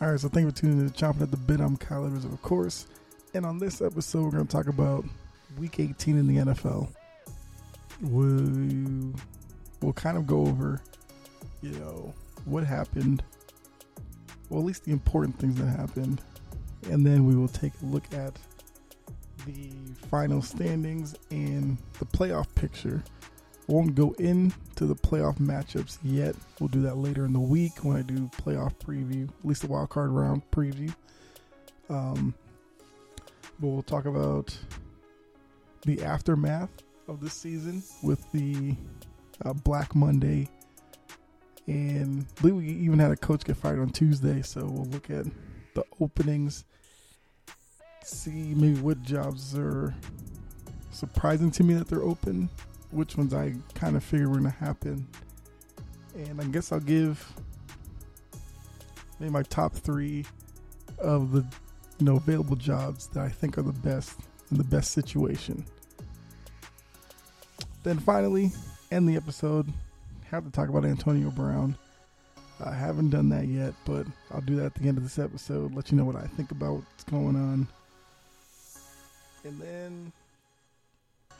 All right, so thank you for tuning in to Chomping at the Bit. I'm Kyle Edwards, of course. And on this episode, we're going to talk about Week 18 in the NFL. We'll, we'll kind of go over, you know, what happened. Well, at least the important things that happened. And then we will take a look at the final standings and the playoff picture. Won't go into the playoff matchups yet. We'll do that later in the week when I do playoff preview, at least the wild card round preview. Um, but we'll talk about the aftermath of this season with the uh, Black Monday, and I believe we even had a coach get fired on Tuesday. So we'll look at the openings, see maybe what jobs are surprising to me that they're open, which ones I kind of figure were going to happen, and I guess I'll give maybe my top three of the you know available jobs that I think are the best in the best situation. Then finally, end the episode. Have to talk about Antonio Brown. I haven't done that yet, but I'll do that at the end of this episode. Let you know what I think about what's going on. And then,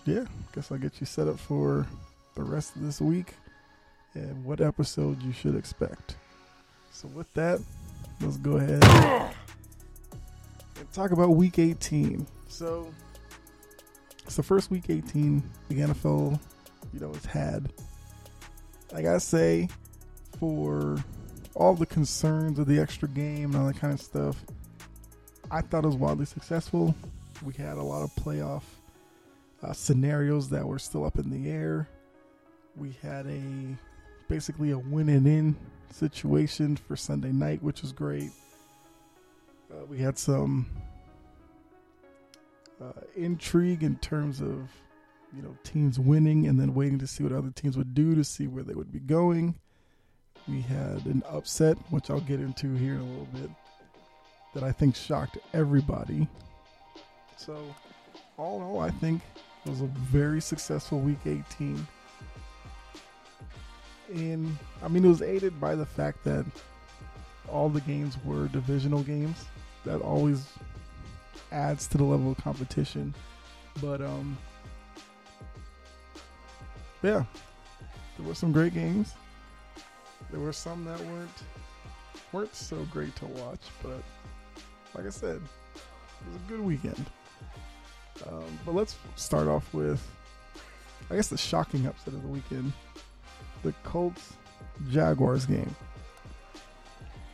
yeah, guess I'll get you set up for the rest of this week and what episode you should expect. So, with that, let's go ahead and talk about week 18. So, it's the first week 18 the NFL, you know, has had. I gotta say, for all the concerns of the extra game and all that kind of stuff, I thought it was wildly successful. We had a lot of playoff uh, scenarios that were still up in the air. We had a basically a win and in situation for Sunday night, which was great. Uh, we had some uh, intrigue in terms of you know teams winning and then waiting to see what other teams would do to see where they would be going. We had an upset, which I'll get into here in a little bit, that I think shocked everybody. So, all in all, I think it was a very successful week 18. And I mean, it was aided by the fact that all the games were divisional games. That always adds to the level of competition. But um yeah, there were some great games. There were some that weren't weren't so great to watch, but like I said, it was a good weekend. Um, but let's start off with, I guess, the shocking upset of the weekend: the Colts Jaguars game.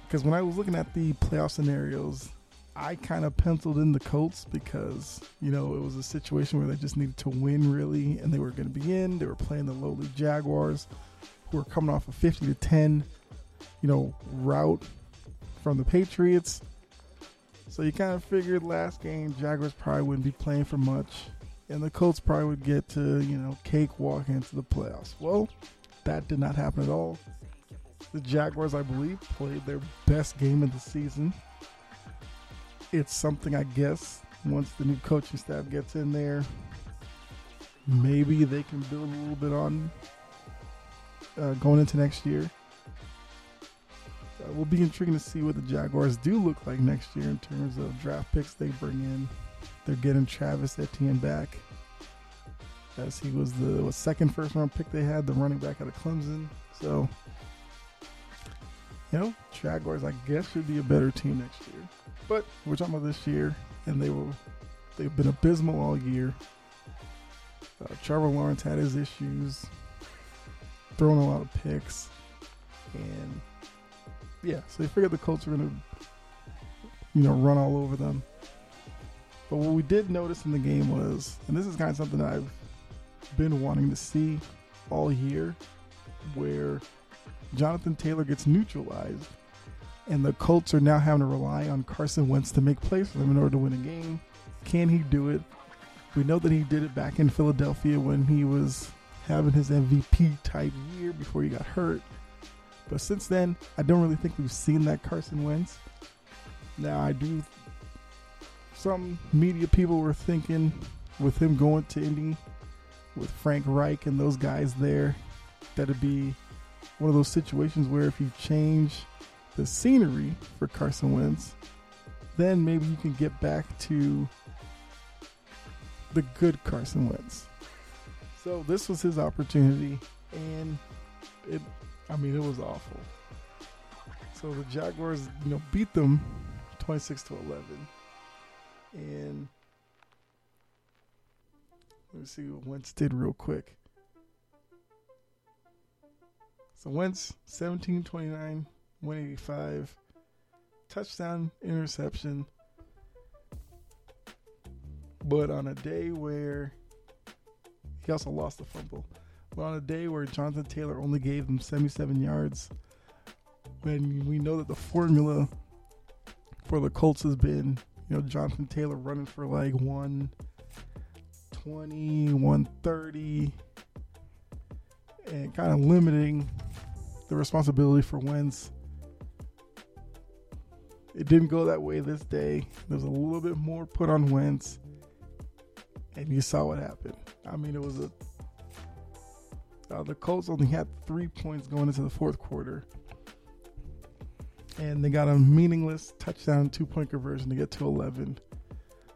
Because when I was looking at the playoff scenarios, I kind of penciled in the Colts because, you know, it was a situation where they just needed to win really and they were going to be in. They were playing the lowly Jaguars who were coming off a 50 to 10, you know, route from the Patriots. So you kind of figured last game Jaguars probably wouldn't be playing for much and the Colts probably would get to, you know, cakewalk into the playoffs. Well, that did not happen at all. The Jaguars, I believe, played their best game of the season it's something I guess once the new coaching staff gets in there, maybe they can build a little bit on uh, going into next year. Uh, will be intriguing to see what the Jaguars do look like next year in terms of draft picks they bring in. They're getting Travis Etienne back, as he was the second first round pick they had, the running back out of Clemson. So, you know, Jaguars, I guess, should be a better team next year. But we're talking about this year, and they were they've been abysmal all year. Uh, Trevor Lawrence had his issues, throwing a lot of picks, and yeah, so they figured the Colts were gonna, you know, run all over them. But what we did notice in the game was, and this is kind of something I've been wanting to see all year, where Jonathan Taylor gets neutralized, and the Colts are now having to rely on Carson Wentz to make plays for them in order to win a game. Can he do it? We know that he did it back in Philadelphia when he was having his MVP type year before he got hurt. But since then, I don't really think we've seen that Carson Wentz. Now, I do. Some media people were thinking with him going to Indy, with Frank Reich and those guys there, that'd be one of those situations where if you change the scenery for Carson Wentz, then maybe you can get back to the good Carson Wentz. So this was his opportunity, and it, I mean, it was awful. So the Jaguars, you know, beat them 26 to 11. And let me see what Wentz did real quick. So Wentz, 17 29, 185, touchdown, interception. But on a day where he also lost the fumble, but on a day where Jonathan Taylor only gave them 77 yards, when we know that the formula for the Colts has been, you know, Jonathan Taylor running for like 120, 130, and kind of limiting the responsibility for Wentz. It didn't go that way this day. There was a little bit more put on Wentz, and you saw what happened. I mean, it was a uh, the Colts only had three points going into the fourth quarter, and they got a meaningless touchdown two point conversion to get to 11.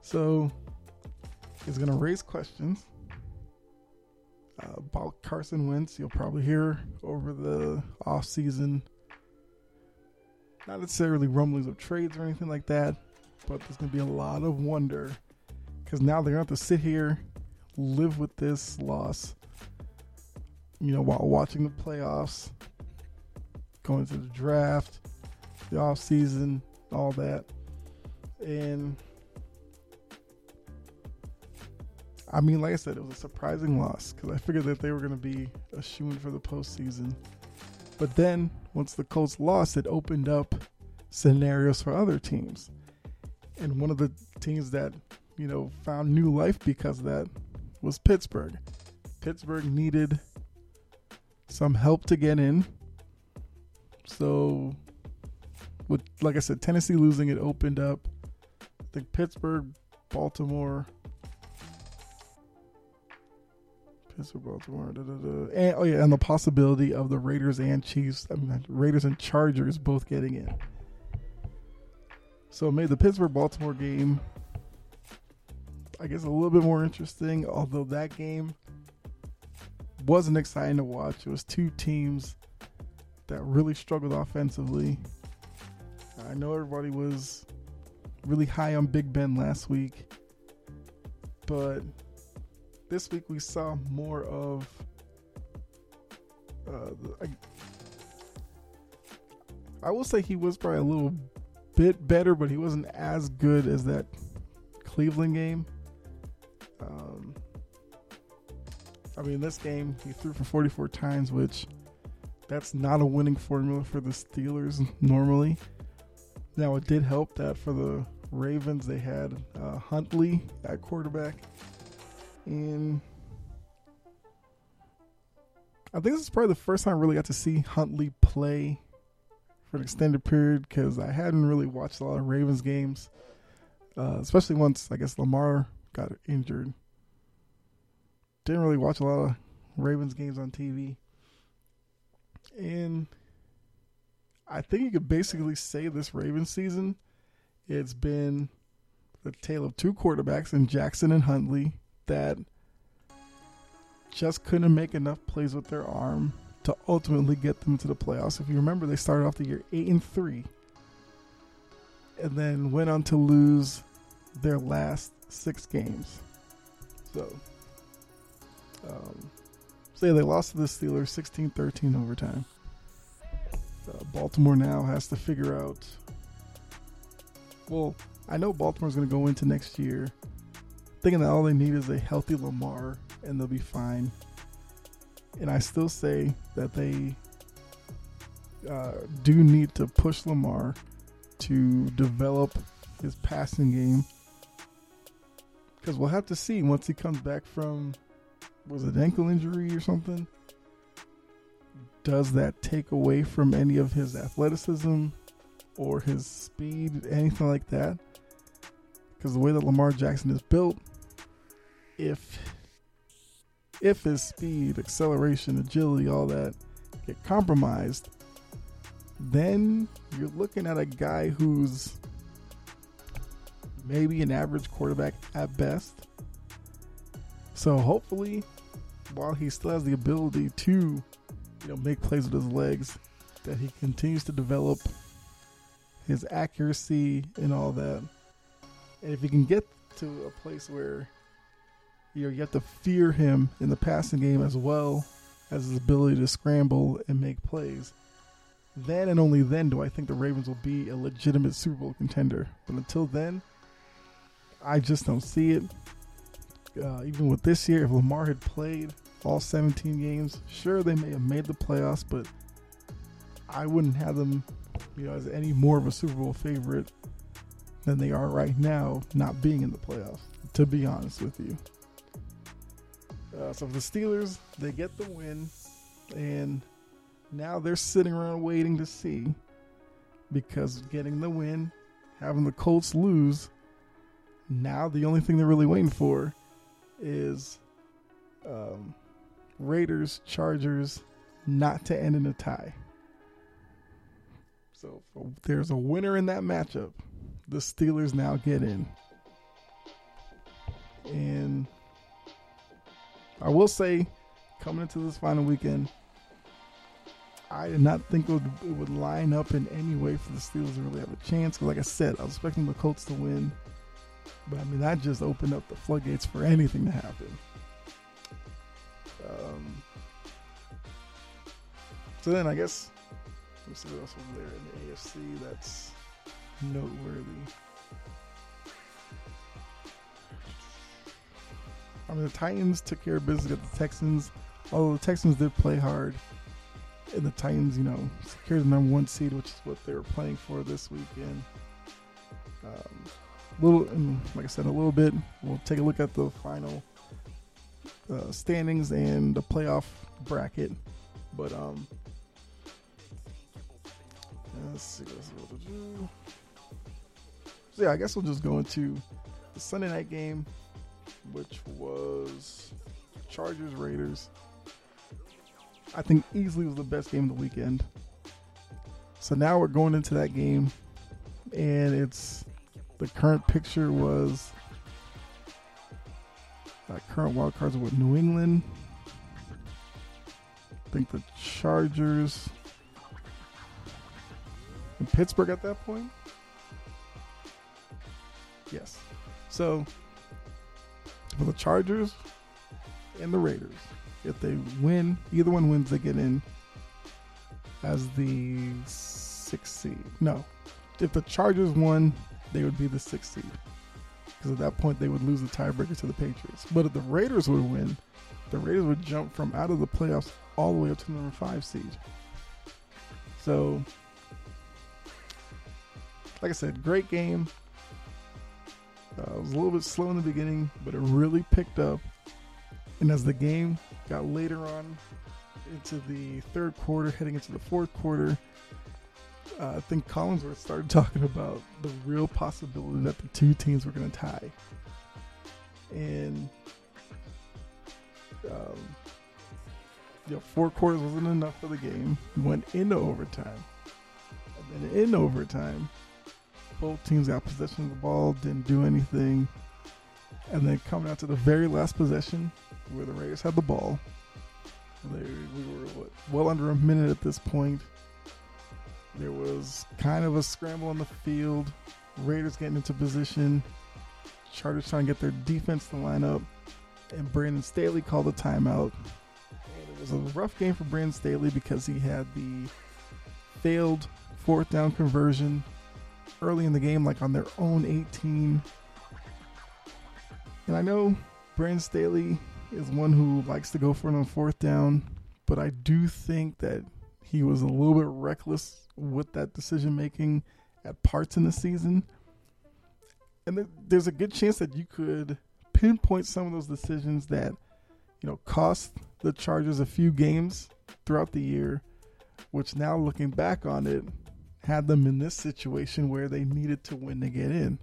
So it's going to raise questions uh, about Carson Wentz. You'll probably hear over the off season, not necessarily rumblings of trades or anything like that, but there's going to be a lot of wonder because now they're going to have to sit here, live with this loss, you know, while watching the playoffs, going to the draft, the off season, all that, and. I mean, like I said, it was a surprising loss because I figured that they were going to be a shoe in for the postseason. But then, once the Colts lost, it opened up scenarios for other teams. And one of the teams that, you know, found new life because of that was Pittsburgh. Pittsburgh needed some help to get in. So, with, like I said, Tennessee losing, it opened up. I think Pittsburgh, Baltimore, Pittsburgh, Baltimore, da, da, da. and oh yeah, and the possibility of the Raiders and Chiefs, I mean Raiders and Chargers both getting in. So it made the Pittsburgh Baltimore game, I guess, a little bit more interesting. Although that game wasn't exciting to watch. It was two teams that really struggled offensively. I know everybody was really high on Big Ben last week, but this week we saw more of uh, I, I will say he was probably a little bit better, but he wasn't as good as that Cleveland game. Um, I mean, this game he threw for 44 times, which that's not a winning formula for the Steelers normally. Now it did help that for the Ravens they had uh, Huntley at quarterback and I think this is probably the first time I really got to see Huntley play for an extended period because I hadn't really watched a lot of Ravens games, uh, especially once I guess Lamar got injured. Didn't really watch a lot of Ravens games on TV, and I think you could basically say this Ravens season, it's been the tale of two quarterbacks in Jackson and Huntley that just couldn't make enough plays with their arm to ultimately get them to the playoffs. If you remember, they started off the year eight and three, and then went on to lose their last six games. So, um, so yeah, they lost to the Steelers 16-13 overtime. Uh, Baltimore now has to figure out. Well, I know Baltimore's going to go into next year thinking that all they need is a healthy Lamar and they'll be fine. And I still say that they uh, do need to push Lamar to develop his passing game because we'll have to see once he comes back from was it ankle injury or something does that take away from any of his athleticism or his speed anything like that because the way that Lamar Jackson is built if if his speed acceleration agility all that get compromised then you're looking at a guy who's maybe an average quarterback at best. So hopefully, while he still has the ability to, you know, make plays with his legs, that he continues to develop his accuracy and all that. And if he can get to a place where you know you have to fear him in the passing game as well as his ability to scramble and make plays, then and only then do I think the Ravens will be a legitimate Super Bowl contender. But until then, I just don't see it. Uh, even with this year, if Lamar had played all 17 games, sure they may have made the playoffs, but I wouldn't have them, you know, as any more of a Super Bowl favorite than they are right now, not being in the playoffs. To be honest with you. Uh, so the Steelers, they get the win, and now they're sitting around waiting to see because getting the win, having the Colts lose now the only thing they're really waiting for is um, Raiders Chargers not to end in a tie. So there's a winner in that matchup. The Steelers now get in. And I will say, coming into this final weekend, I did not think it would, it would line up in any way for the Steelers to really have a chance. Because, like I said, I was expecting the Colts to win. But I mean, that just opened up the floodgates for anything to happen. Um, so then I guess let's see what else was there in the AFC that's noteworthy. I mean, the Titans took care of business against the Texans, although the Texans did play hard. And the Titans, you know, secured the number one seed, which is what they were playing for this weekend. Um, little, like I said, a little bit. We'll take a look at the final uh, standings and the playoff bracket. But um, let's see what to do. So yeah, I guess we'll just go into the Sunday night game, which was Chargers Raiders. I think easily was the best game of the weekend. So now we're going into that game, and it's the current picture was uh, current wild cards with New England. I think the Chargers and Pittsburgh at that point. Yes. So for the Chargers and the Raiders, if they win, either one wins, they get in as the sixth seed. No, if the Chargers won, they would be the sixth seed. Because at that point, they would lose the tiebreaker to the Patriots. But if the Raiders would win, the Raiders would jump from out of the playoffs all the way up to the number five seed. So, like I said, great game. Uh, it was a little bit slow in the beginning, but it really picked up. And as the game got later on into the third quarter, heading into the fourth quarter, uh, I think Collinsworth started talking about the real possibility that the two teams were going to tie. And, um, you know, four quarters wasn't enough for the game. We went into overtime. And then in overtime, both teams got possession of the ball, didn't do anything. And then coming out to the very last possession, where the Raiders had the ball, they, we were what, well under a minute at this point there was kind of a scramble on the field. Raiders getting into position. Chargers trying to get their defense to line up. And Brandon Staley called a timeout. And it was a rough game for Brandon Staley because he had the failed fourth down conversion early in the game, like on their own 18. And I know Brandon Staley is one who likes to go for it on fourth down, but I do think that he was a little bit reckless with that decision making at parts in the season. And there's a good chance that you could pinpoint some of those decisions that, you know, cost the Chargers a few games throughout the year, which now looking back on it, had them in this situation where they needed to win to get in.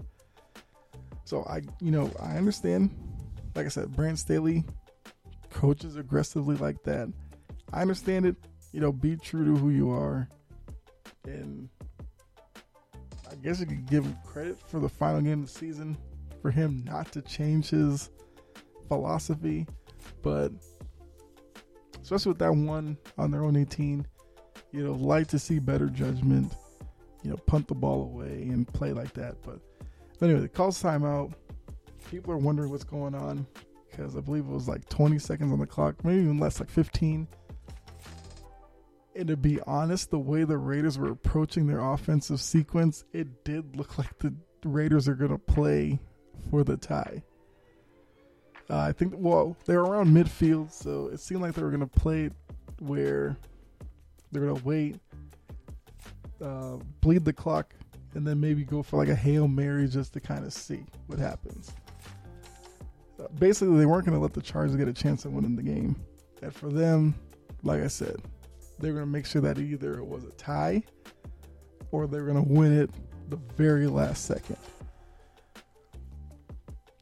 So I, you know, I understand. Like I said, Brand Staley coaches aggressively like that. I understand it. You know, be true to who you are, and I guess you could give him credit for the final game of the season for him not to change his philosophy, but especially with that one on their own 18, you know, like to see better judgment, you know, punt the ball away and play like that. But, anyway, the calls timeout. People are wondering what's going on because I believe it was like 20 seconds on the clock, maybe even less, like 15. And to be honest, the way the Raiders were approaching their offensive sequence, it did look like the Raiders are going to play for the tie. Uh, I think, well, they were around midfield, so it seemed like they were going to play where they're going to wait, uh, bleed the clock, and then maybe go for like a Hail Mary just to kind of see what happens. Uh, basically, they weren't going to let the Chargers get a chance at winning the game. And for them, like I said, they're going to make sure that either it was a tie or they're going to win it the very last second.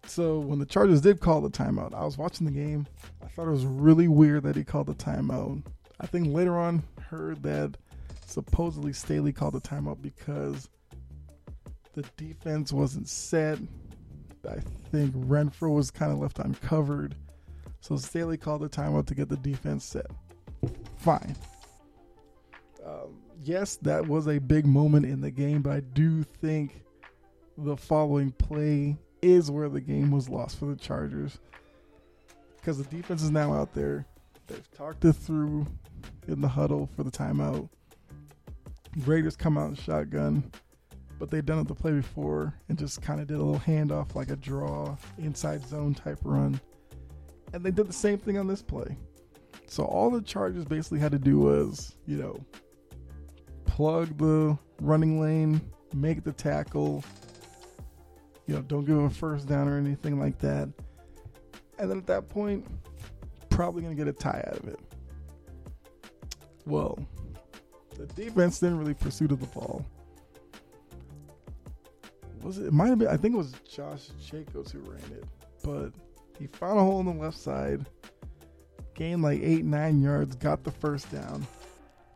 So when the Chargers did call the timeout, I was watching the game. I thought it was really weird that he called the timeout. I think later on heard that supposedly Staley called the timeout because the defense wasn't set. I think Renfrow was kind of left uncovered. So Staley called the timeout to get the defense set. Fine. Um, yes, that was a big moment in the game, but I do think the following play is where the game was lost for the Chargers. Because the defense is now out there. They've talked it through in the huddle for the timeout. Raiders come out in shotgun, but they've done it the play before and just kind of did a little handoff like a draw, inside zone type run. And they did the same thing on this play. So all the Chargers basically had to do was, you know, plug the running lane, make the tackle, you know, don't give him a first down or anything like that. And then at that point, probably going to get a tie out of it. Well, the defense didn't really pursue the ball. Was it? It might have been. I think it was Josh Jacobs who ran it, but he found a hole on the left side, gained like eight, nine yards, got the first down,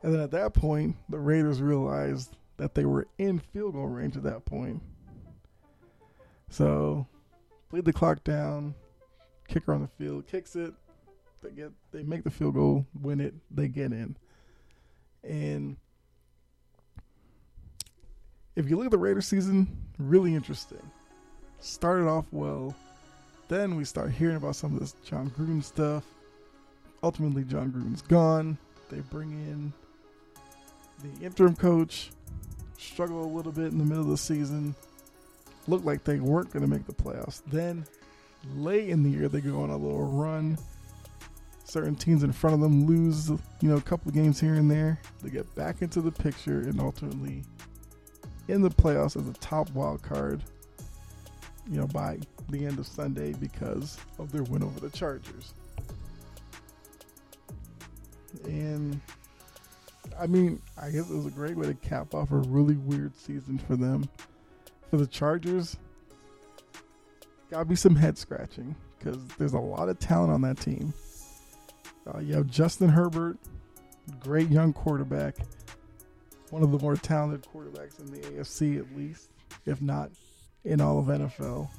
and then at that point, the Raiders realized that they were in field goal range at that point. So, bleed the clock down, kicker on the field, kicks it. They get they make the field goal, win it, they get in. And if you look at the Raiders season, really interesting. Started off well. Then we start hearing about some of this Jon Gruden stuff. Ultimately, Jon Gruden's gone. They bring in the interim coach, struggle a little bit in the middle of the season looked like they weren't going to make the playoffs. Then, late in the year, they go on a little run. Certain teams in front of them lose, you know, a couple of games here and there. They get back into the picture and ultimately in the playoffs as a top wild card, you know, by the end of Sunday because of their win over the Chargers. And I mean, I guess it was a great way to cap off a really weird season for them for the Chargers, gotta be some head scratching because there's a lot of talent on that team. Uh, you have Justin Herbert, great young quarterback, one of the more talented quarterbacks in the AFC at least, if not in all of NFL.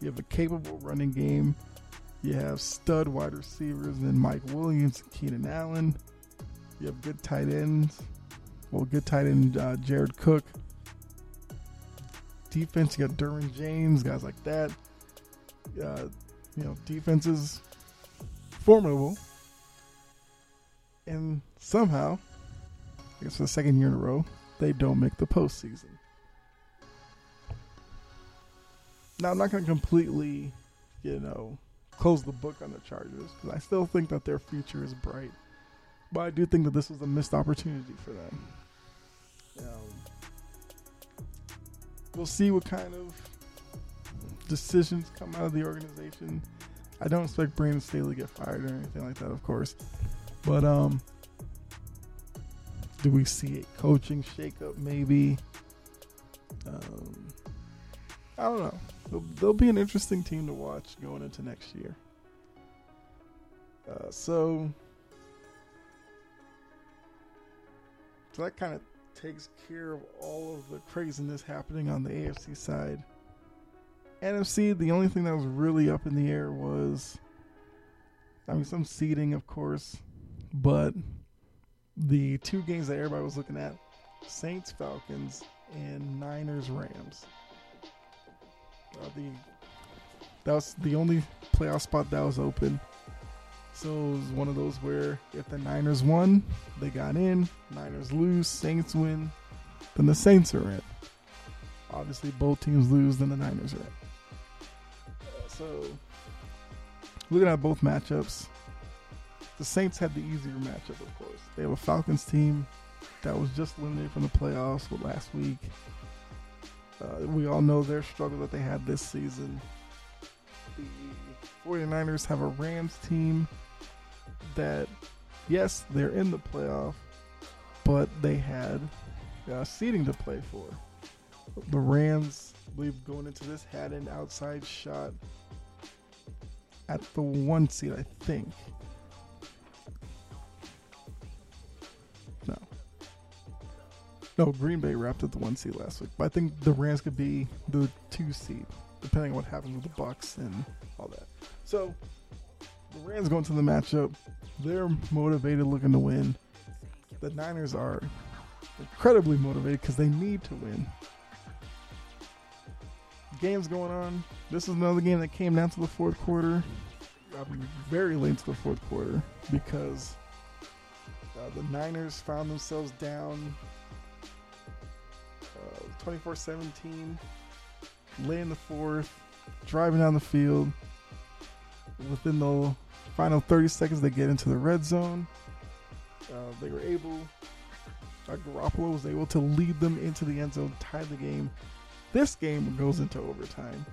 You have a capable running game. You have stud wide receivers in Mike Williams and Keenan Allen. You have good tight ends. Well, good tight end uh, Jared Cook defense. You got Derwin James, guys like that. Uh, you know, defense is formidable. And somehow, I guess for the second year in a row, they don't make the postseason. Now I'm not going to completely, you know, close the book on the Chargers because I still think that their future is bright. But I do think that this was a missed opportunity for them. Um, we'll see what kind of decisions come out of the organization. I don't expect Brandon Staley to get fired or anything like that, of course. But um, do we see a coaching shakeup? Maybe. Um, I don't know. They'll, they'll, be an interesting team to watch going into next year. Uh, so, so that kind of takes care of all of the craziness happening on the AFC side. NFC, the only thing that was really up in the air was, I mean, some seeding, of course, but the two games that everybody was looking at Saints, Falcons, and Niners, Rams. Uh, the that was the only playoff spot that was open. So it was one of those where if the Niners won, they got in. Niners lose, Saints win, then the Saints are in. Obviously, both teams lose, then the Niners are in. So, looking at both matchups, the Saints had the easier matchup, of course. They have a Falcons team that was just eliminated from the playoffs last week. Uh, we all know their struggle that they had this season. The 49ers have a Rams team that, yes, they're in the playoff, but they had uh, seeding to play for. The Rams, I believe, going into this, had an outside shot at the one seed, I think. No. No, Green Bay wrapped at the one seed last week. But I think the Rams could be the two seed, depending on what happens with the Bucs and all that. So the Rams going to the matchup. They're motivated, looking to win. The Niners are incredibly motivated because they need to win games going on. This is another game that came down to the fourth quarter. I'm very late to the fourth quarter because uh, the Niners found themselves down uh, 24 uh, 17, late in the fourth, driving down the field. Within the final 30 seconds, they get into the red zone. Uh, they were able, Garoppolo was able to lead them into the end zone, tie the game this game goes into overtime.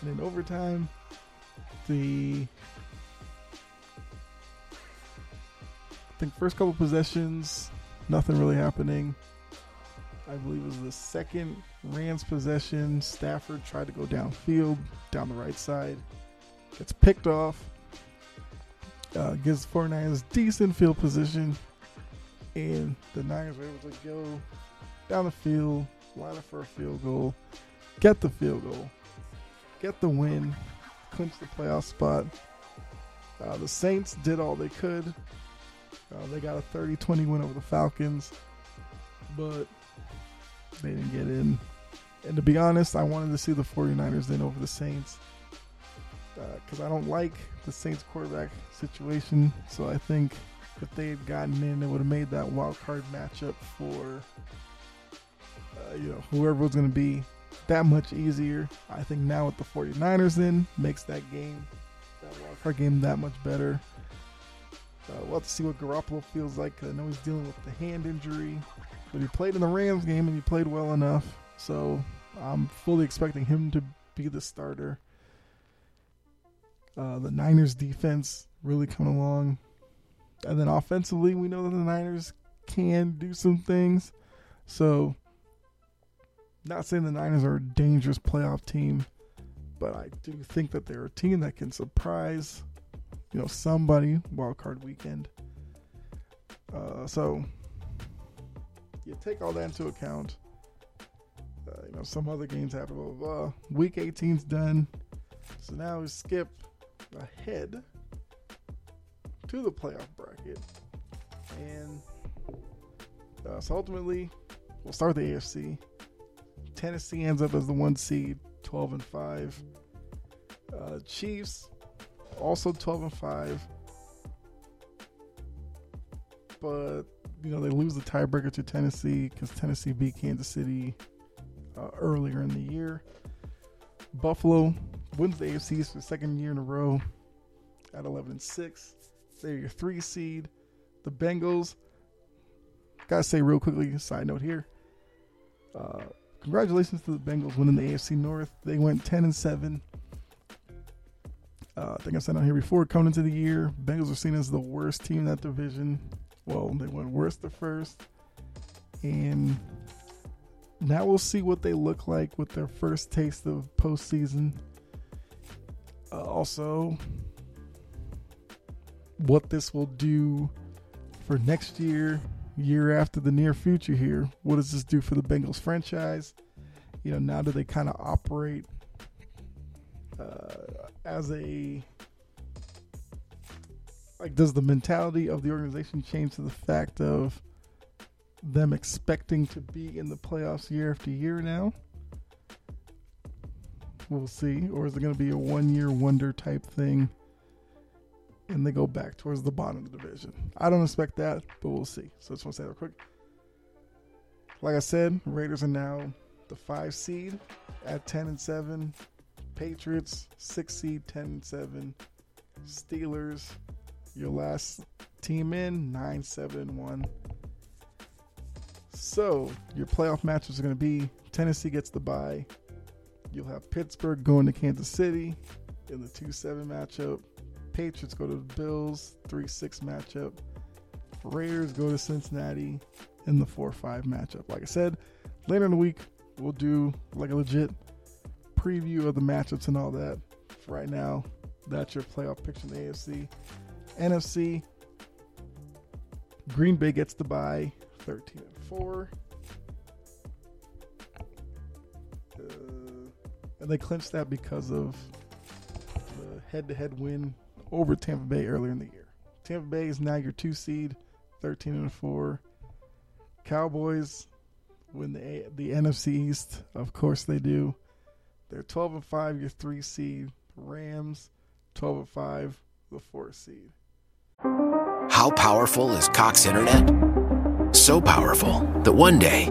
And in overtime, the I think first couple possessions, nothing really happening. I believe it was the second Rams possession. Stafford tried to go downfield, down the right side. Gets picked off. Uh, gives 49ers decent field position. And the Niners were able to go down the field, line up for a field goal, get the field goal, get the win, clinch the playoff spot. Uh, the Saints did all they could. Uh, they got a 30 20 win over the Falcons, but they didn't get in. And to be honest, I wanted to see the 49ers in over the Saints because uh, I don't like the Saints quarterback situation. So I think if they had gotten in, it would have made that wild card matchup for uh, you know, whoever was going to be that much easier. I think now with the 49ers in, makes that game, that wild card game, that much better. Uh, we'll have to see what Garoppolo feels like. I know he's dealing with the hand injury, but he played in the Rams game and he played well enough. So I'm fully expecting him to be the starter. Uh, the Niners defense really coming along. And then offensively, we know that the Niners can do some things. So not saying the Niners are a dangerous playoff team, but I do think that they're a team that can surprise, you know, somebody wild card weekend. Uh, so you take all that into account. Uh, you know, some other games happen. Blah, blah, blah. Week 18's done. So now we skip ahead to the playoff bracket. And uh, so ultimately, we'll start the AFC. Tennessee ends up as the one seed, 12 and 5. Uh, Chiefs also 12 and 5. But, you know, they lose the tiebreaker to Tennessee because Tennessee beat Kansas City uh, earlier in the year. Buffalo wins the AFC East for the second year in a row at 11 and 6. They're your three seed. The Bengals, gotta say real quickly, side note here. Uh, congratulations to the Bengals winning the AFC North. They went 10 and 7. Uh, I think I said on here before, coming into the year, Bengals are seen as the worst team in that division. Well, they went worst to first. And now we'll see what they look like with their first taste of postseason. Also, what this will do for next year, year after the near future here. What does this do for the Bengals franchise? You know, now do they kind of operate uh, as a like does the mentality of the organization change to the fact of them expecting to be in the playoffs year after year now? We'll see. Or is it going to be a one year wonder type thing and they go back towards the bottom of the division? I don't expect that, but we'll see. So I just want to say that real quick. Like I said, Raiders are now the five seed at 10 and 7. Patriots, six seed, 10 and 7. Steelers, your last team in, 9 7 and 1. So, your playoff matches are going to be Tennessee gets the bye. You'll have Pittsburgh going to Kansas City in the 2 7 matchup. Patriots go to the Bills, 3 6 matchup. Raiders go to Cincinnati in the 4 5 matchup. Like I said, later in the week, we'll do like a legit preview of the matchups and all that. For right now, that's your playoff picture in the AFC. NFC, Green Bay gets the bye, 13 and 4. And they clinched that because of the head to head win over Tampa Bay earlier in the year. Tampa Bay is now your two seed, 13 and 4. Cowboys win the the NFC East. Of course they do. They're 12 and 5, your 3 seed. Rams 12 and 5, the 4 seed. How powerful is Cox Internet? So powerful that one day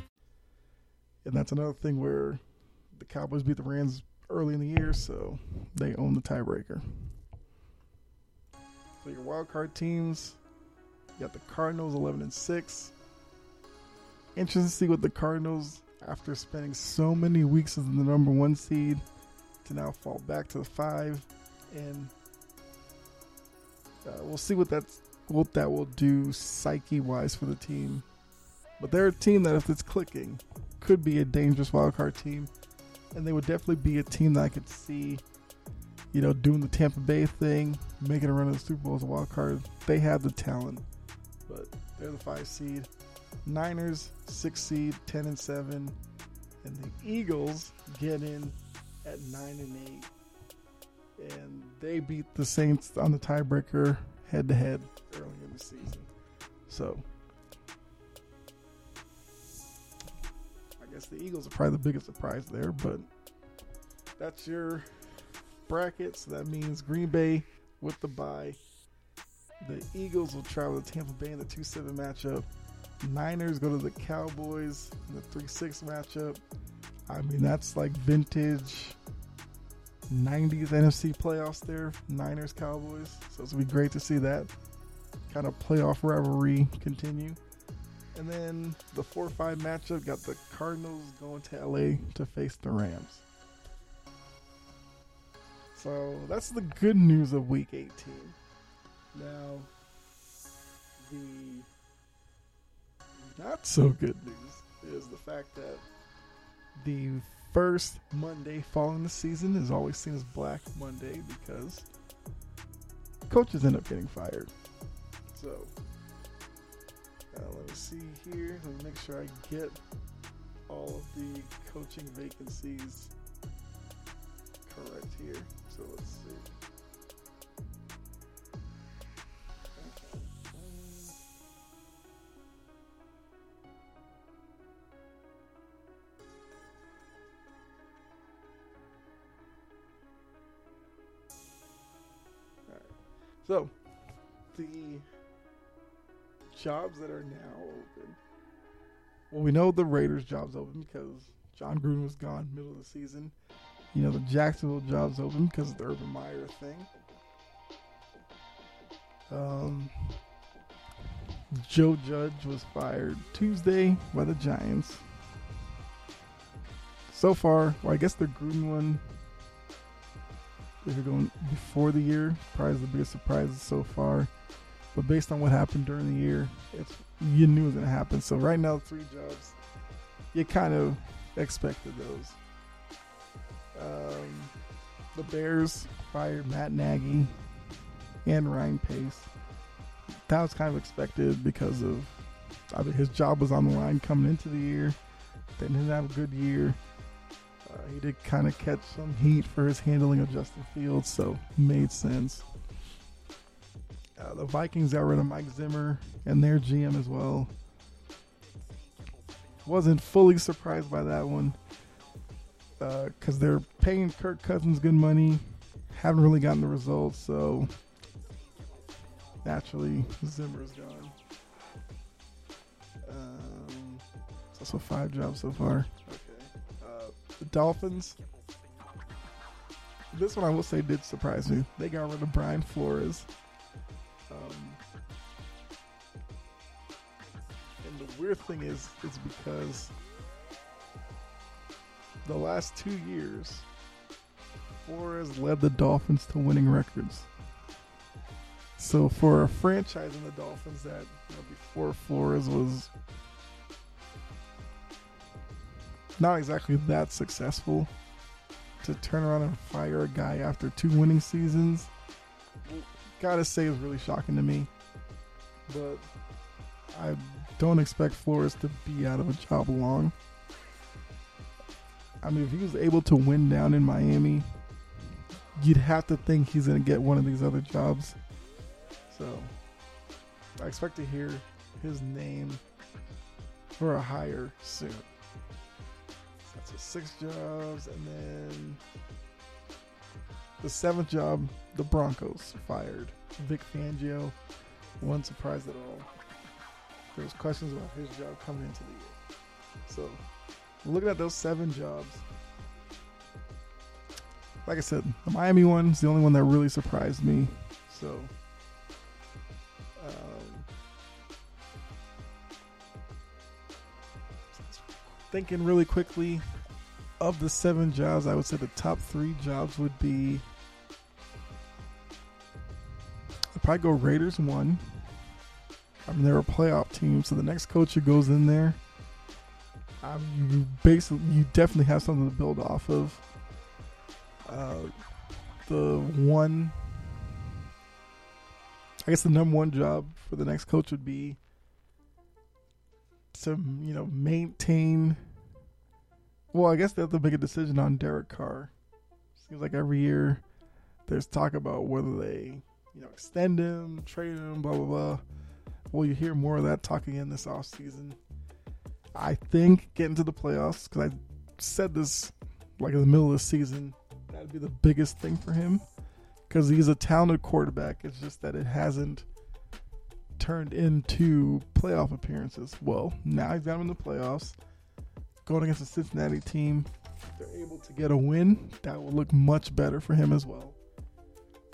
And that's another thing where the Cowboys beat the Rams early in the year, so they own the tiebreaker. So your wild card teams, you got the Cardinals 11 and 6. Interesting to see what the Cardinals, after spending so many weeks as the number one seed, to now fall back to the five, and uh, we'll see what that's what that will do psyche wise for the team. But they're a team that, if it's clicking, could be a dangerous wild card team, and they would definitely be a team that I could see, you know, doing the Tampa Bay thing, making a run of the Super Bowl as a wild card. They have the talent, but they're the five seed. Niners six seed, ten and seven, and the Eagles get in at nine and eight, and they beat the Saints on the tiebreaker head to head early in the season. So I guess the Eagles are probably the biggest surprise there, but that's your bracket. So that means Green Bay with the bye. The Eagles will travel to Tampa Bay in the 2 7 matchup. Niners go to the Cowboys in the 3 6 matchup. I mean, that's like vintage 90s NFC playoffs there. Niners Cowboys. So it's going to be great to see that kind of playoff rivalry continue. And then the 4 or 5 matchup got the Cardinals going to LA to face the Rams. So that's the good news of week 18. Now, the not so good news is the fact that the first Monday following the season is always seen as Black Monday because coaches end up getting fired. So, uh, let me see here. Let me make sure I get all of the coaching vacancies correct here. So let's see. So, the jobs that are now open. Well, we know the Raiders' job's open because Jon Gruden was gone middle of the season. You know, the Jacksonville job's open because of the Urban Meyer thing. Um, Joe Judge was fired Tuesday by the Giants. So far, well, I guess the Gruden one if you're going before the year, probably the biggest surprises so far. But based on what happened during the year, it's you knew it was gonna happen. So right now, three jobs, you kind of expected those. Um, the Bears fired Matt Nagy and Ryan Pace. That was kind of expected because of I mean his job was on the line coming into the year. They didn't have a good year. Uh, he did kind of catch some heat for his handling of Justin Fields, so made sense. Uh, the Vikings got rid of Mike Zimmer and their GM as well. Wasn't fully surprised by that one because uh, they're paying Kirk Cousins good money, haven't really gotten the results, so naturally Zimmer's gone. Um, it's also five jobs so far the Dolphins. This one I will say did surprise me. They got rid of Brian Flores. Thing is, is because the last two years, Flores led the Dolphins to winning records. So for a franchise in the Dolphins that you know, before Flores was not exactly that successful to turn around and fire a guy after two winning seasons. Gotta say, is really shocking to me. But I don't expect Flores to be out of a job long. I mean, if he was able to win down in Miami, you'd have to think he's going to get one of these other jobs. So I expect to hear his name for a hire soon. So six jobs, and then the seventh job, the Broncos fired Vic Fangio. One surprise at all. There was questions about his job coming into the year. So, looking at those seven jobs, like I said, the Miami one's the only one that really surprised me. So, um, thinking really quickly, of the seven jobs, I would say the top three jobs would be. I'd probably go Raiders one. I mean, they're a playoff team, so the next coach who goes in there, um, you basically you definitely have something to build off of. Uh, the one, I guess, the number one job for the next coach would be to you know maintain well, I guess they have to make a decision on Derek Carr. Seems like every year there's talk about whether they, you know, extend him, trade him, blah blah blah. Well, you hear more of that talk again this offseason. I think getting to the playoffs because I said this like in the middle of the season that'd be the biggest thing for him because he's a talented quarterback. It's just that it hasn't turned into playoff appearances. Well, now he's got him in the playoffs going against a Cincinnati team, they're able to get a win, that will look much better for him as well.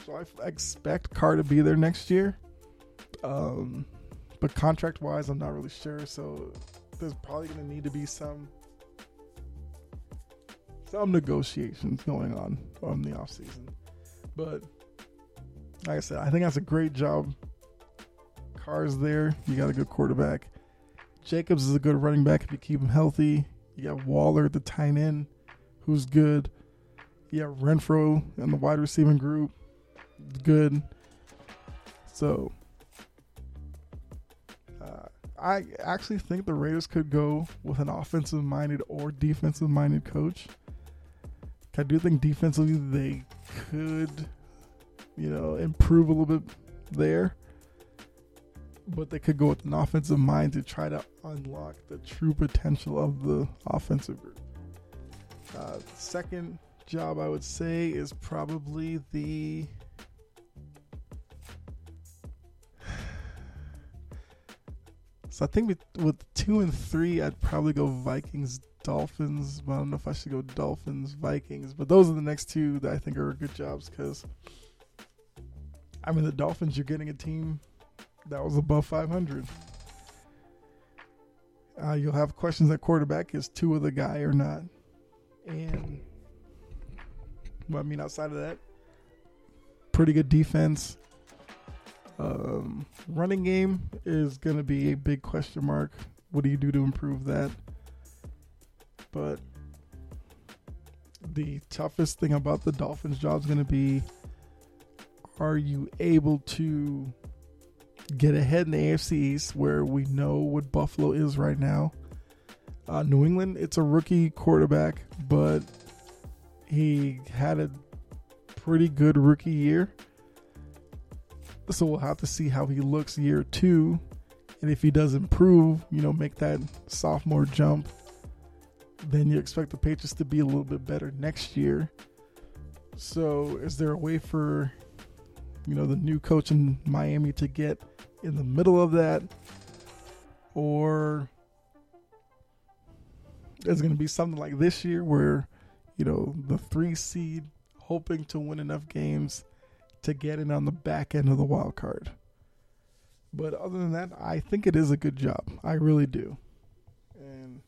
So I expect Carr to be there next year. Um, but contract wise, I'm not really sure. So there's probably going to need to be some some negotiations going on on the off season. But like I said, I think that's a great job. Carr's there. You got a good quarterback. Jacobs is a good running back if you keep him healthy. You got Waller the tight end, who's good. You have Renfrow in the wide receiving group, good. So, I actually think the Raiders could go with an offensive minded or defensive minded coach. I do think defensively they could, you know, improve a little bit there. But they could go with an offensive mind to try to unlock the true potential of the offensive group. Uh, second job, I would say, is probably the. So I think with, with two and three, I'd probably go Vikings, Dolphins. But I don't know if I should go Dolphins, Vikings. But those are the next Tua that I think are good jobs because, I mean, the Dolphins, you're getting a team that was above 500. Uh, you'll have questions at quarterback: is two of the guy or not? And well, I mean, outside of that, pretty good defense. Um, running game is going to be a big question mark. What do you do to improve that? But the toughest thing about the Dolphins' job is going to be: Are you able to get ahead in the AFC East, where we know what Buffalo is right now. Uh, New England, it's a rookie quarterback, but he had a pretty good rookie year. So we'll have to see how he looks year two. And if he does improve, you know, make that sophomore jump, then you expect the Patriots to be a little bit better next year. So is there a way for, you know, the new coach in Miami to get in the middle of that, or it's going to be something like this year where, you know, the three seed hoping to win enough games to get in on the back end of the wild card. But other than that, I think it is a good job. I really do. And,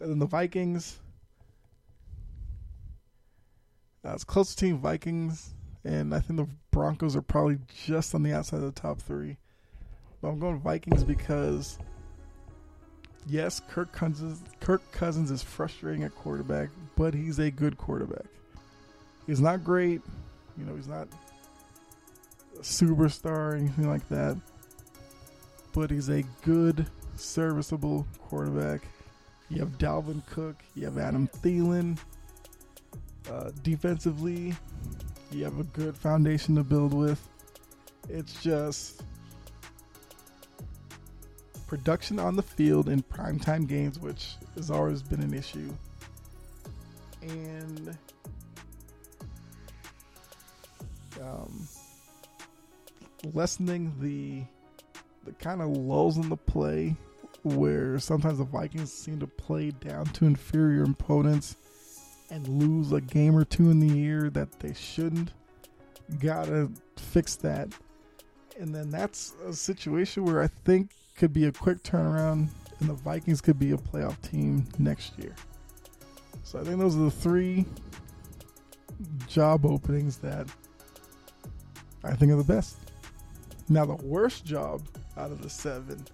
and then the Vikings. Uh, close to team Vikings and I think the Broncos are probably just on the outside of the top three. But I'm going Vikings because, yes, Kirk Cousins, Kirk Cousins is frustrating at quarterback, but he's a good quarterback. He's not great, you know, he's not a superstar or anything like that, but he's a good, serviceable quarterback. You have Dalvin Cook, you have Adam Thielen. Uh, defensively, you have a good foundation to build with. It's just production on the field in primetime games, which has always been an issue. And um, lessening the the kind of lulls in the play where sometimes the Vikings seem to play down to inferior opponents and lose a game or two in the year that they shouldn't. Gotta fix that. And then that's a situation where I think could be a quick turnaround, and the Vikings could be a playoff team next year. So I think those are the three job openings that I think are the best. Now, the worst job out of the seven,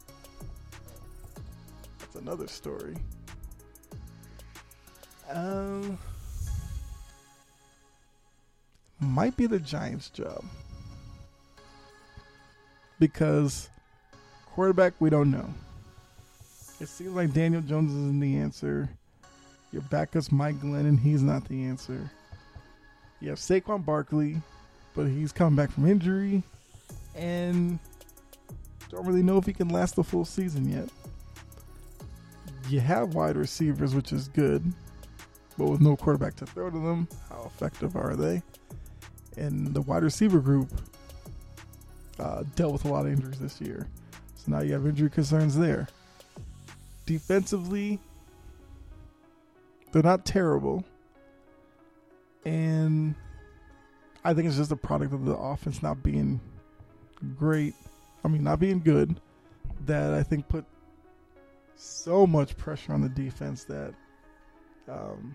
that's another story. Um, might be the Giants' job because quarterback we don't know. It seems like Daniel Jones isn't the answer. Your backup's Mike Glennon, he's not the answer. You have Saquon Barkley, but he's coming back from injury, and don't really know if he can last the full season yet. You have wide receivers, which is good but with no quarterback to throw to them, how effective are they? And the wide receiver group uh, dealt with a lot of injuries this year. So now you have injury concerns there. Defensively, they're not terrible. And I think it's just a product of the offense not being great. I mean, not being good. That I think put so much pressure on the defense that um,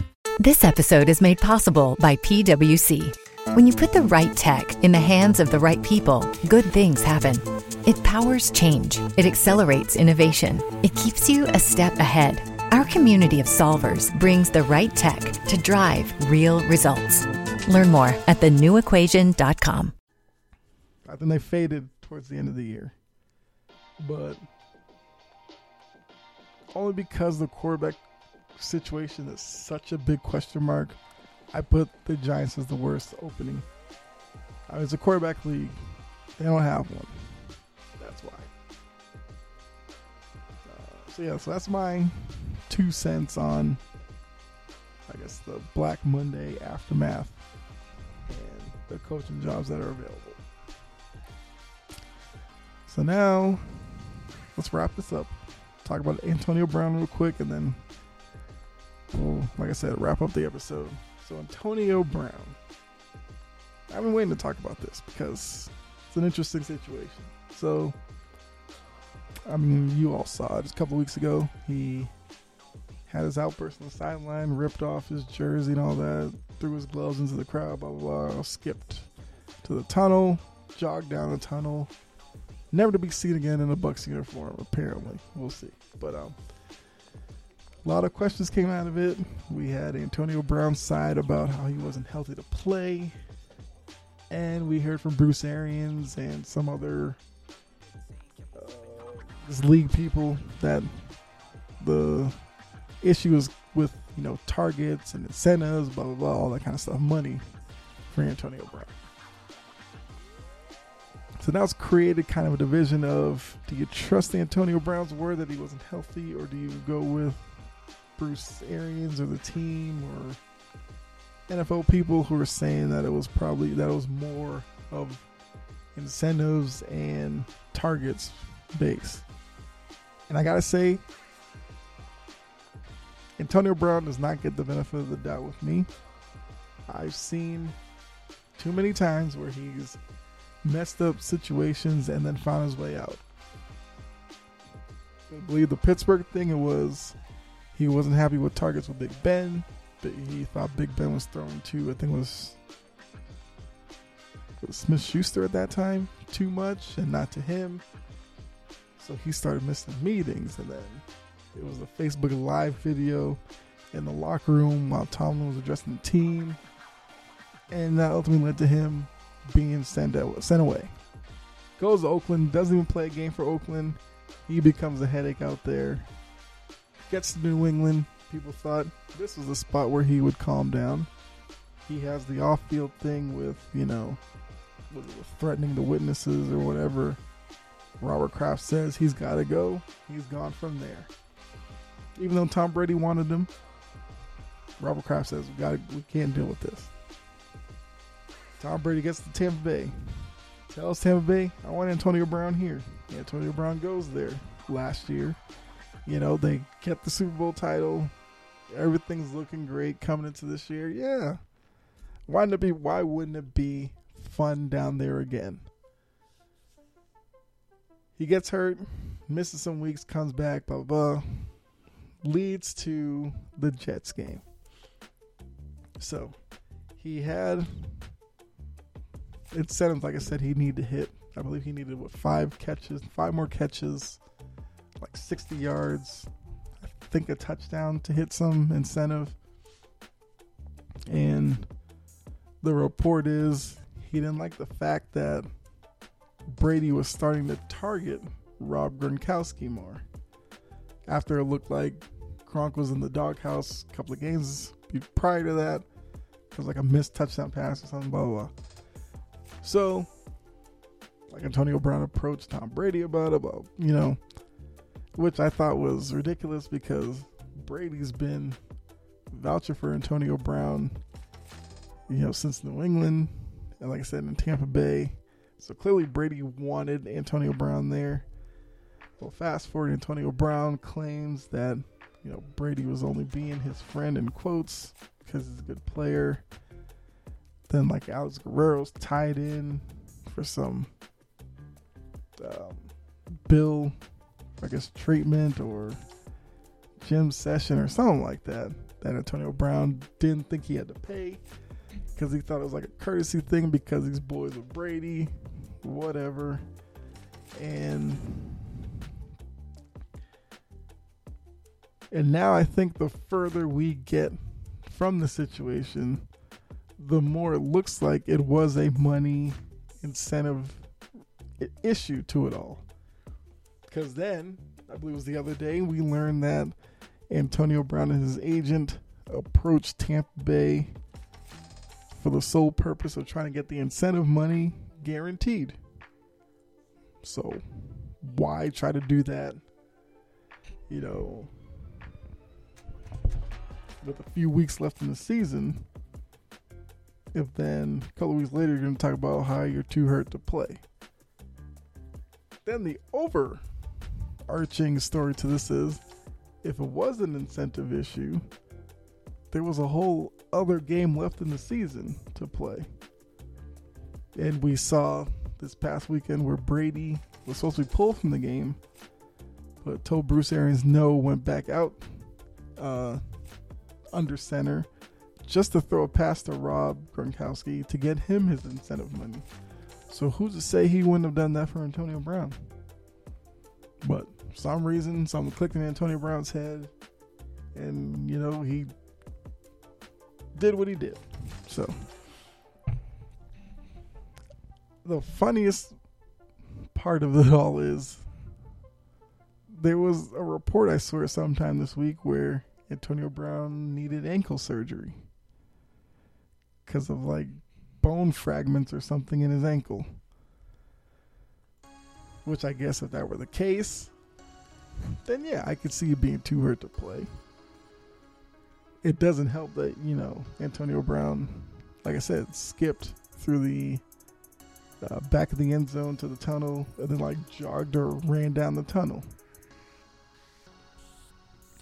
This episode is made possible by PWC. When you put the right tech in the hands of the right people, good things happen. It powers change, it accelerates innovation, it keeps you a step ahead. Our community of solvers brings the right tech to drive real results. Learn more at thenewequation.com. I think they faded towards the end of the year, but only because the quarterback situation is such a big question mark. I put the Giants as the worst opening. I mean, it's a quarterback league; they don't have one. That's why. Uh, so yeah, so that's my two cents on, I guess, the Black Monday aftermath and the coaching jobs that are available. So now, let's wrap this up. Talk about Antonio Brown real quick, and then like I said, wrap up the episode. So Antonio Brown. I've been waiting to talk about this because it's an interesting situation. So, I mean, you all saw it just a couple weeks ago. He had his outburst on the sideline, ripped off his jersey and all that, threw his gloves into the crowd, blah blah blah. Skipped to the tunnel, jogged down the tunnel, never to be seen again in a Bucs uniform. Apparently, we'll see. But um, a lot of questions came out of it. We had Antonio Brown's side about how he wasn't healthy to play, and we heard from Bruce Arians and some other uh, league people that the issue is with you know targets and incentives, blah blah blah, all that kind of stuff, money for Antonio Brown. So now it's created kind of a division of do you trust Antonio Brown's word that he wasn't healthy, or do you go with Bruce Arians or the team or NFL people who are saying that it was probably that it was more of incentives and targets based. And I gotta say, Antonio Brown does not get the benefit of the doubt with me. I've seen too many times where he's messed up situations and then found his way out. I believe the Pittsburgh thing it was he wasn't happy with targets with Big Ben, but he thought Big Ben was throwing to I think it was, was Smith Schuster at that time too much and not to him. So he started missing meetings and then it was a Facebook live video in the locker room while Tomlin was addressing the team. And that ultimately led to him being sent, sent away. Goes to Oakland, doesn't even play a game for Oakland. He becomes a headache out there. Gets to New England. People thought this was a spot where he would calm down. He has the off field thing with, you know, threatening the witnesses or whatever. Robert Kraft says he's got to go. He's gone from there. Even though Tom Brady wanted him, Robert Kraft says we got we can't deal with this. Tom Brady gets to Tampa Bay. Tells Tampa Bay, I want Antonio Brown here. Antonio Brown goes there last year. You know, they kept the Super Bowl title. Everything's looking great coming into this year. Yeah. Why it be why wouldn't it be fun down there again? He gets hurt, misses some weeks, comes back, blah blah blah. Leads to the Jets game. So he had incentives, like I said, he needed to hit. I believe he needed what five catches, five more catches, like sixty yards. I think a touchdown to hit some incentive. And the report is he didn't like the fact that Brady was starting to target Rob Gronkowski more. After it looked like Gronk was in the doghouse a couple of games prior to that, it was like a missed touchdown pass or something, blah, blah, blah. So, like Antonio Brown approached Tom Brady about about, you know, which I thought was ridiculous because Brady's been vouching for Antonio Brown, you know, since New England, and like I said, in Tampa Bay. So clearly Brady wanted Antonio Brown there. Well, fast forward, Antonio Brown claims that, you know, Brady was only being his friend in quotes because he's a good player. Then, like, Alex Guerrero's tied in for some um, bill, I guess, treatment or gym session or something like that. That Antonio Brown didn't think he had to pay because he thought it was like a courtesy thing because these boys with Brady, whatever. And and now I think the further we get from the situation, the more it looks like it was a money incentive issue to it all. Because then, I believe it was the other day, we learned that Antonio Brown and his agent approached Tampa Bay for the sole purpose of trying to get the incentive money guaranteed. So, why try to do that? You know, with a few weeks left in the season, if then a couple weeks later you're going to talk about how you're too hurt to play. Then the overarching story to this is if it was an incentive issue, there was a whole other game left in the season to play. And we saw this past weekend where Brady was supposed to be pulled from the game, but told Bruce Arians no, went back out uh, under center just to throw a pass to Rob Gronkowski to get him his incentive money. So who's to say he wouldn't have done that for Antonio Brown? But some reason, someone clicked in Antonio Brown's head, and you know he did what he did. So the funniest part of it all is there was a report I saw sometime this week where Antonio Brown needed ankle surgery because of like bone fragments or something in his ankle. Which I guess if that were the case, then yeah, I could see it being too hurt to play. It doesn't help that, you know, Antonio Brown, like I said, skipped through the uh, back of the end zone to the tunnel and then like jogged or ran down the tunnel.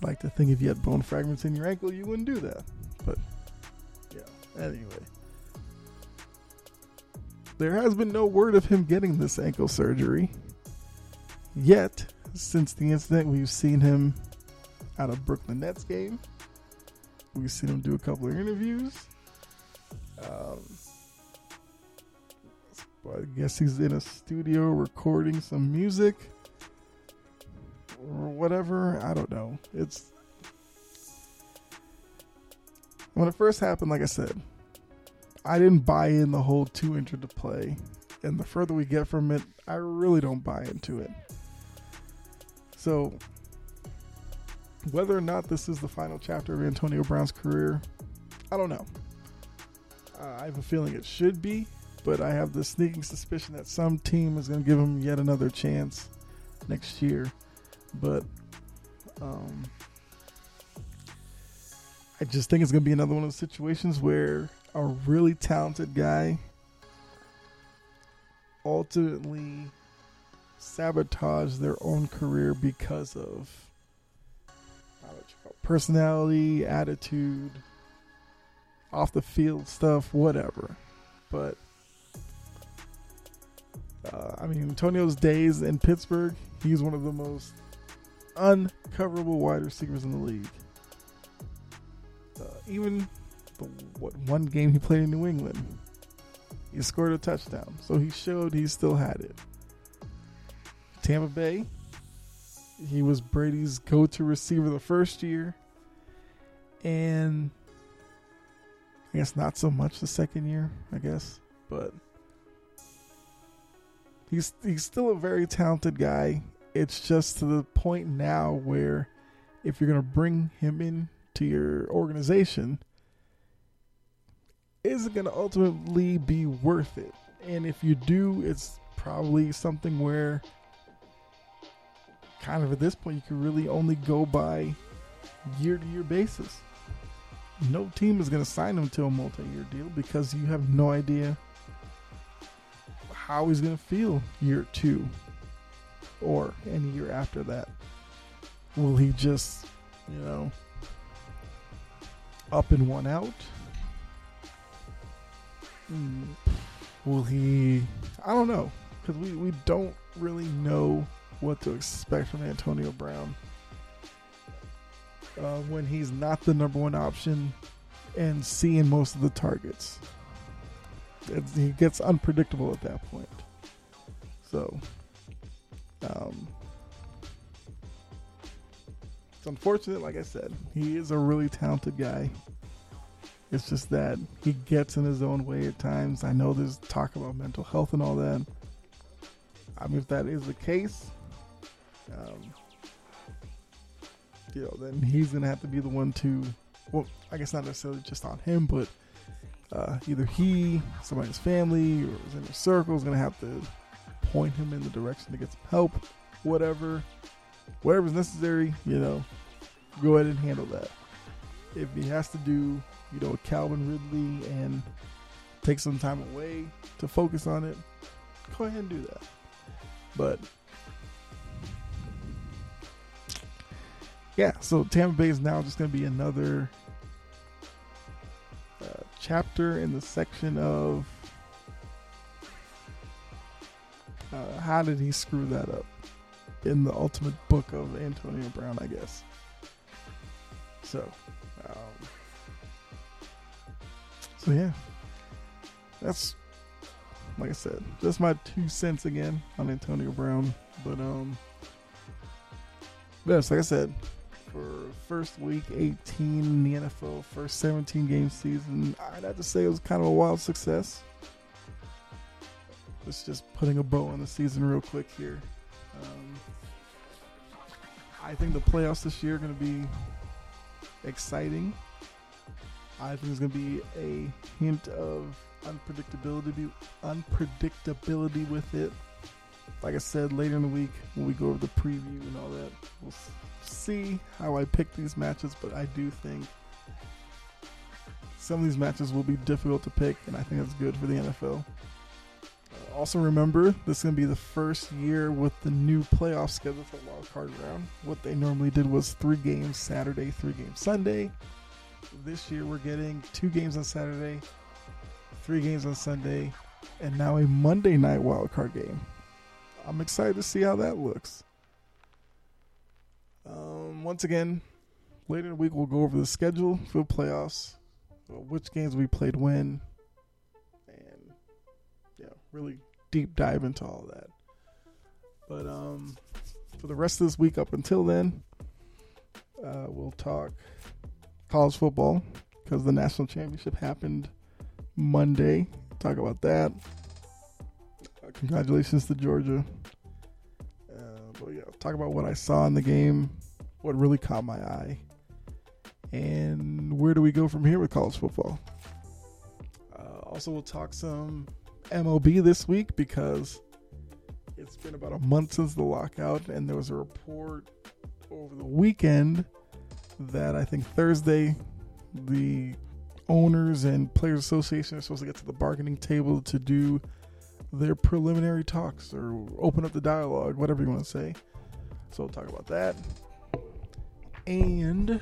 Like to think if you had bone fragments in your ankle, you wouldn't do that. But yeah, anyway. There has been no word of him getting this ankle surgery. Yet, since the incident, we've seen him at a Brooklyn Nets game. We've seen him do a couple of interviews. Um, I guess he's in a studio recording some music or whatever. I don't know. It's when it first happened, like I said, I didn't buy in the whole too injured to play. And the further we get from it, I really don't buy into it. So, whether or not this is the final chapter of Antonio Brown's career, I don't know. Uh, I have a feeling it should be, but I have the sneaking suspicion that some team is going to give him yet another chance next year. But um, I just think it's going to be another one of those situations where a really talented guy ultimately sabotage their own career because of personality, attitude, off the field stuff, whatever. But uh, I mean, Antonio's days in Pittsburgh, he's one of the most uncoverable wide receivers in the league. Uh, even the what one game he played in New England, he scored a touchdown. So he showed he still had it. Tampa Bay, he was Brady's go-to receiver the first year, and I guess not so much the second year. I guess, but he's he's still a very talented guy. It's just to the point now where if you're gonna bring him in to your organization, is it gonna ultimately be worth it? And if you do, it's probably something where kind of at this point you can really only go by year to year basis. no team is going to sign him to a multi-year deal because you have no idea how he's going to feel year two or any year after that. Will he just, you know, up and one out? Mm, Will he? I don't know because we, we don't really know what to expect from Antonio Brown uh, when he's not the number one option and seeing most of the targets. He gets unpredictable at that point. So, um, it's unfortunate. Like I said, he is a really talented guy. It's just that he gets in his own way at times. I know there's talk about mental health and all that. I mean, if that is the case, um, you know, then he's gonna have to be the one to. Well, I guess not necessarily just on him, but uh, either he, somebody in his family, or his inner circle is gonna have to point him in the direction to get some help, whatever, whatever's necessary. You know, go ahead and handle that. If he has to do, you know, Calvin Ridley and take some time away to focus on it, go ahead and do that. But yeah, so Tampa Bay is now just going to be another uh, chapter in the section of uh, how did he screw that up in the ultimate book of Antonio Brown, I guess. So, um, so yeah, that's like I said, that's my two cents again on Antonio Brown. But um, yes, like I said, for first week 18 in the NFL, first 17 game season, I'd have to say it was kind of a wild success. It's just putting a bow on the season real quick here. Um, I think the playoffs this year are going to be exciting. I think there's going to be a hint of unpredictability unpredictability with it. Like I said, later in the week when we go over the preview and all that, we'll see how I pick these matches. But I do think some of these matches will be difficult to pick, and I think that's good for the NFL. Also, remember this is going to be the first year with the new playoff schedule for the wild card round. What they normally did was three games Saturday, three games Sunday. This year we're getting two games on Saturday, three games on Sunday, and now a Monday night wild card game. I'm excited to see how that looks. Um, once again, later in the week we'll go over the schedule for the playoffs, which games we played when, and yeah, really deep dive into all that. But um, for the rest of this week, up until then, uh, we'll talk college football because the national championship happened Monday. Talk about that. Uh, congratulations to Georgia. Talk about what I saw in the game, what really caught my eye, and where do we go from here with college football. Uh, also, we'll talk some MLB this week because it's been about a month since the lockout, and there was a report over the weekend that I think Thursday the owners and players association are supposed to get to the bargaining table to do their preliminary talks or open up the dialogue, whatever you want to say. So we'll talk about that. And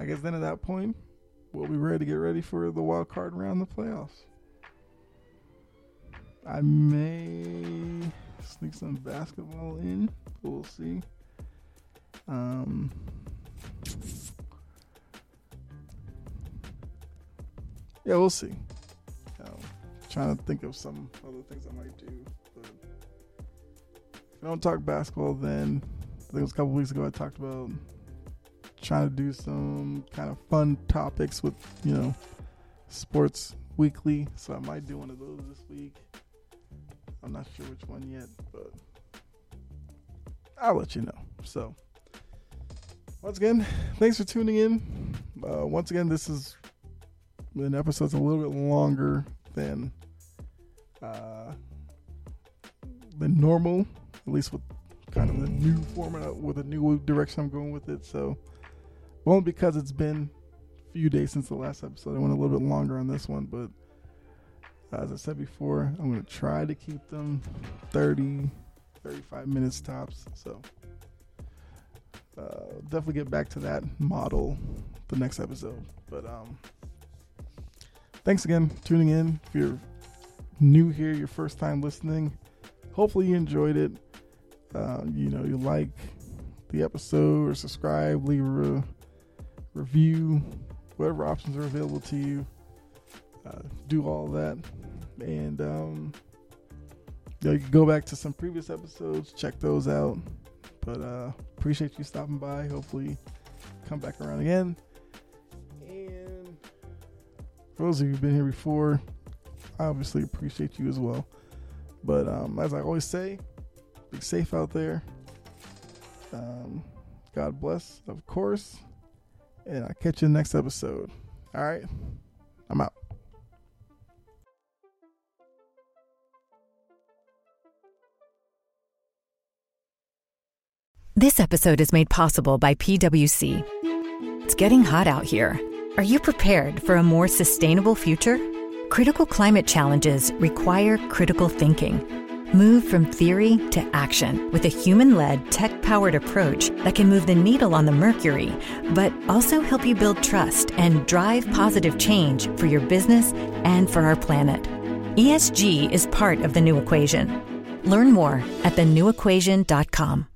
I guess then at that point, we'll be ready to get ready for the wild card round the playoffs. I may sneak some basketball in. We'll see. Um, yeah, we'll see. Trying to think of some other things I might do. But if I don't talk basketball, then I think it was a couple weeks ago I talked about trying to do some kind of fun topics with, you know, sports weekly. So I might do one of those this week. I'm not sure which one yet, but I'll let you know. So, once again, thanks for tuning in. Uh, once again, this is an episode's a little bit longer than uh, normal, at least with kind of the new format, with a new direction I'm going with it. So, Only because it's been a few days since the last episode. I went a little bit longer on this one, but as I said before, I'm going to try to keep them 30, 35 minutes tops. So uh, definitely get back to that model the next episode. But um, thanks again tuning in. If you're new here, your first time listening, hopefully you enjoyed it. Uh, you know, you like the episode or subscribe, leave a re- review, whatever options are available to you. Uh, do all that, and um, you, can go back to some previous episodes, check those out. But uh, appreciate you stopping by. Hopefully, come back around again. And for those of you who've been here before, obviously appreciate you as well. But um, as I always say, be safe out there. Um, God bless, of course. And I'll catch you next episode. All right. I'm out. This episode is made possible by PWC. It's getting hot out here. Are you prepared for a more sustainable future? Critical climate challenges require critical thinking. Move from theory to action with a human led, tech powered approach that can move the needle on the mercury, but also help you build trust and drive positive change for your business and for our planet. ESG is part of the new equation. Learn more at thenewequation.com.